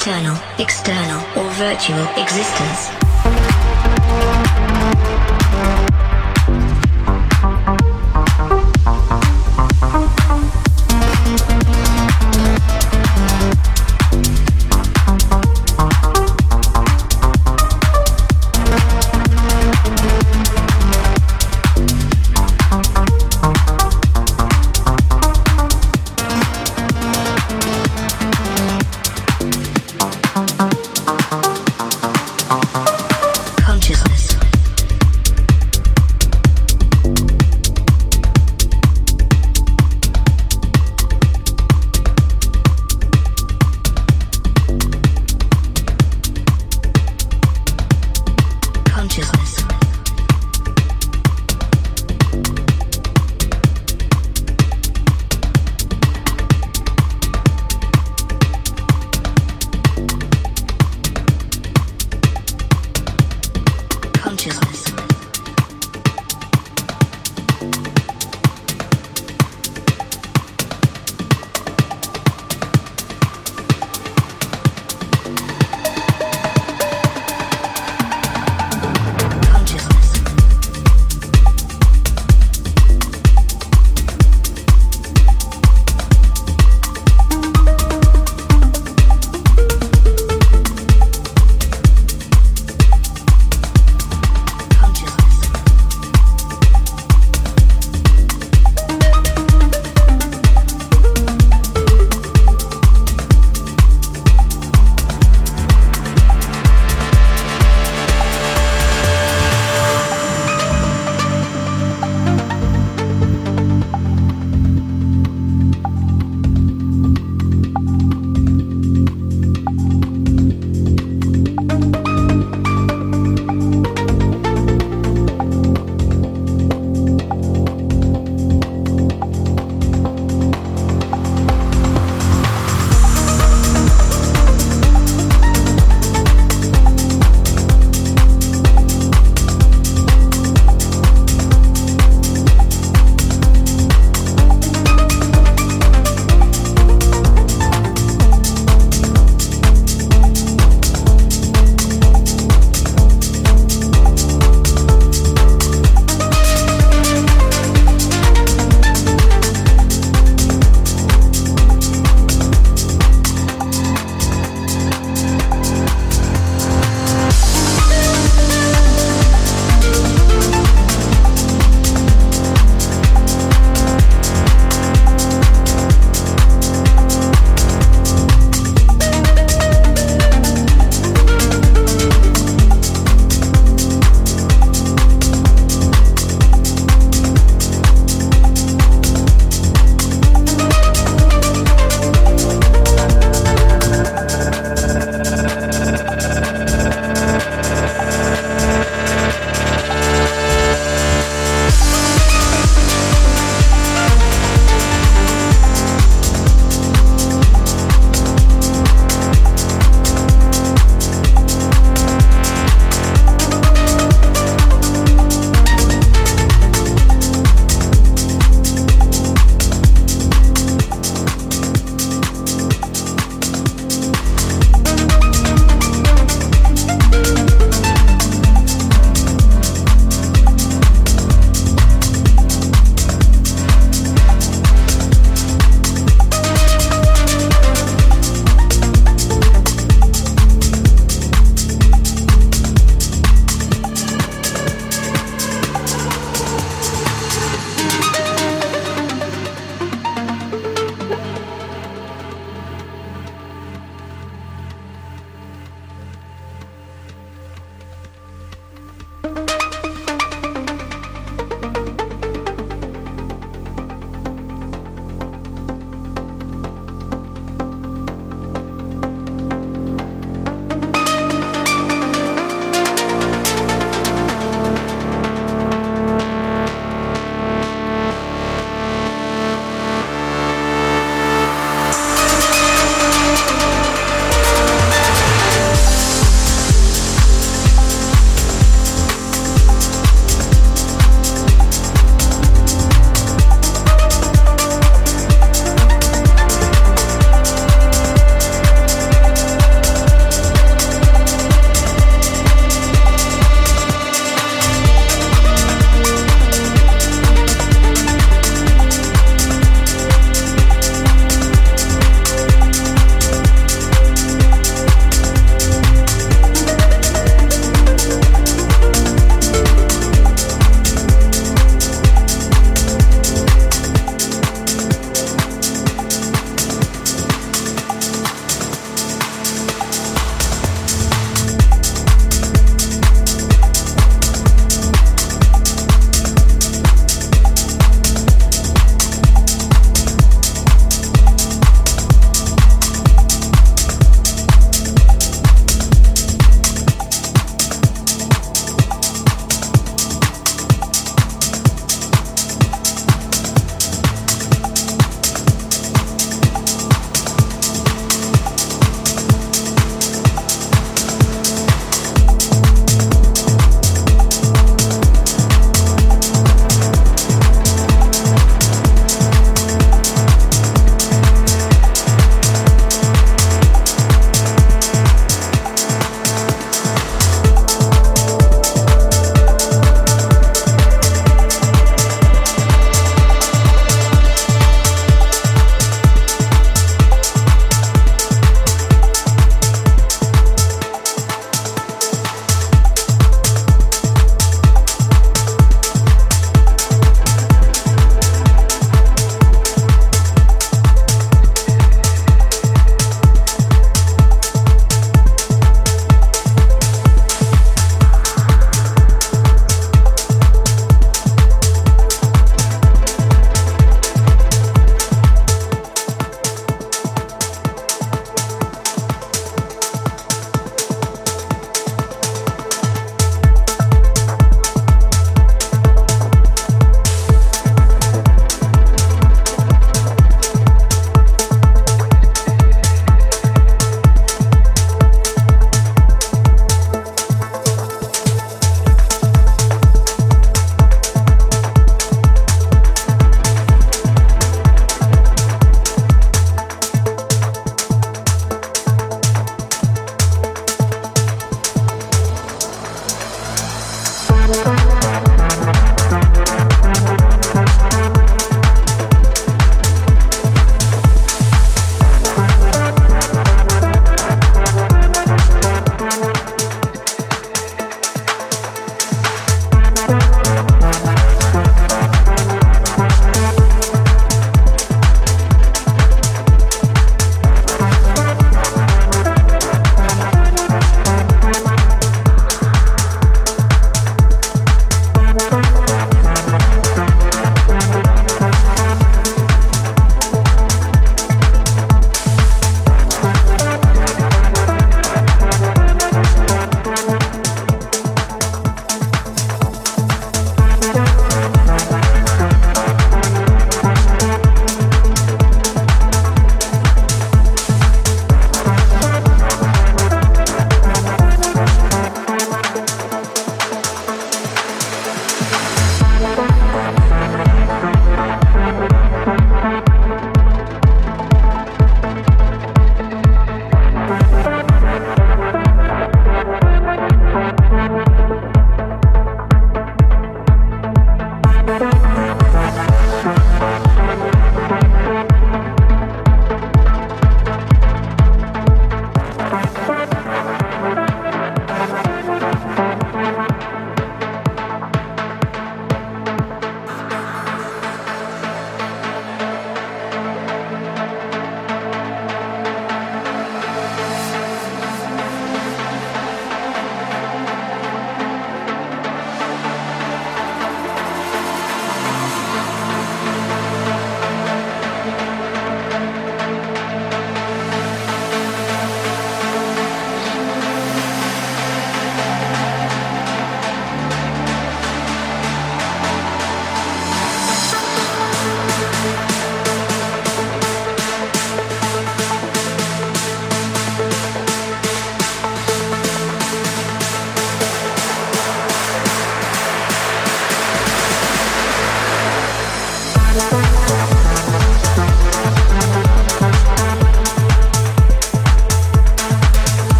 internal, external, or virtual existence.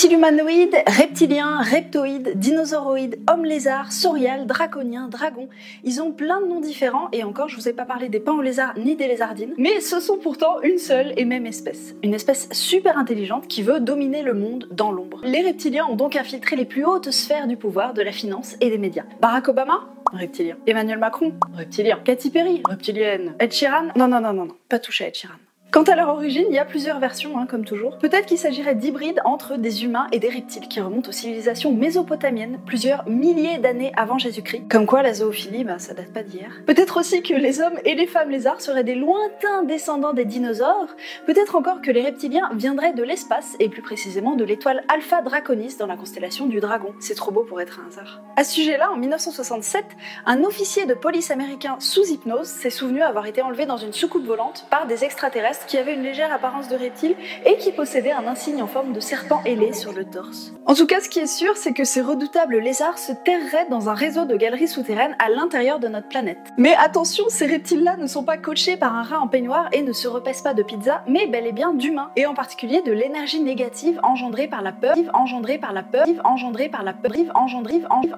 Reptilumanoïdes, reptiliens, reptoïdes, dinosauroïdes, hommes lézards, saurial, draconiens, dragons, ils ont plein de noms différents et encore je vous ai pas parlé des pins aux lézards ni des lézardines, mais ce sont pourtant une seule et même espèce. Une espèce super intelligente qui veut dominer le monde dans l'ombre. Les reptiliens ont donc infiltré les plus hautes sphères du pouvoir, de la finance et des médias. Barack Obama Reptilien. Emmanuel Macron Reptilien. Katy Perry Reptilienne. Ed Sheeran Non, non, non, non, non. Pas touché à Ed Sheeran. Quant à leur origine, il y a plusieurs versions, hein, comme toujours. Peut-être qu'il s'agirait d'hybrides entre des humains et des reptiles qui remontent aux civilisations mésopotamiennes plusieurs milliers d'années avant Jésus-Christ. Comme quoi la zoophilie, bah, ça date pas d'hier. Peut-être aussi que les hommes et les femmes lézards seraient des lointains descendants des dinosaures. Peut-être encore que les reptiliens viendraient de l'espace et plus précisément de l'étoile Alpha Draconis dans la constellation du Dragon. C'est trop beau pour être un hasard. À ce sujet-là, en 1967, un officier de police américain sous hypnose s'est souvenu avoir été enlevé dans une soucoupe volante par des extraterrestres qui avait une légère apparence de reptile et qui possédait un insigne en forme de serpent ailé sur le torse. En tout cas, ce qui est sûr, c'est que ces redoutables lézards se terreraient dans un réseau de galeries souterraines à l'intérieur de notre planète. Mais attention, ces reptiles-là ne sont pas coachés par un rat en peignoir et ne se repaissent pas de pizza, mais bel et bien d'humains, et en particulier de l'énergie négative engendrée par la peur, engendrée par la peur, engendrée par la peur, engendrée, engendrée,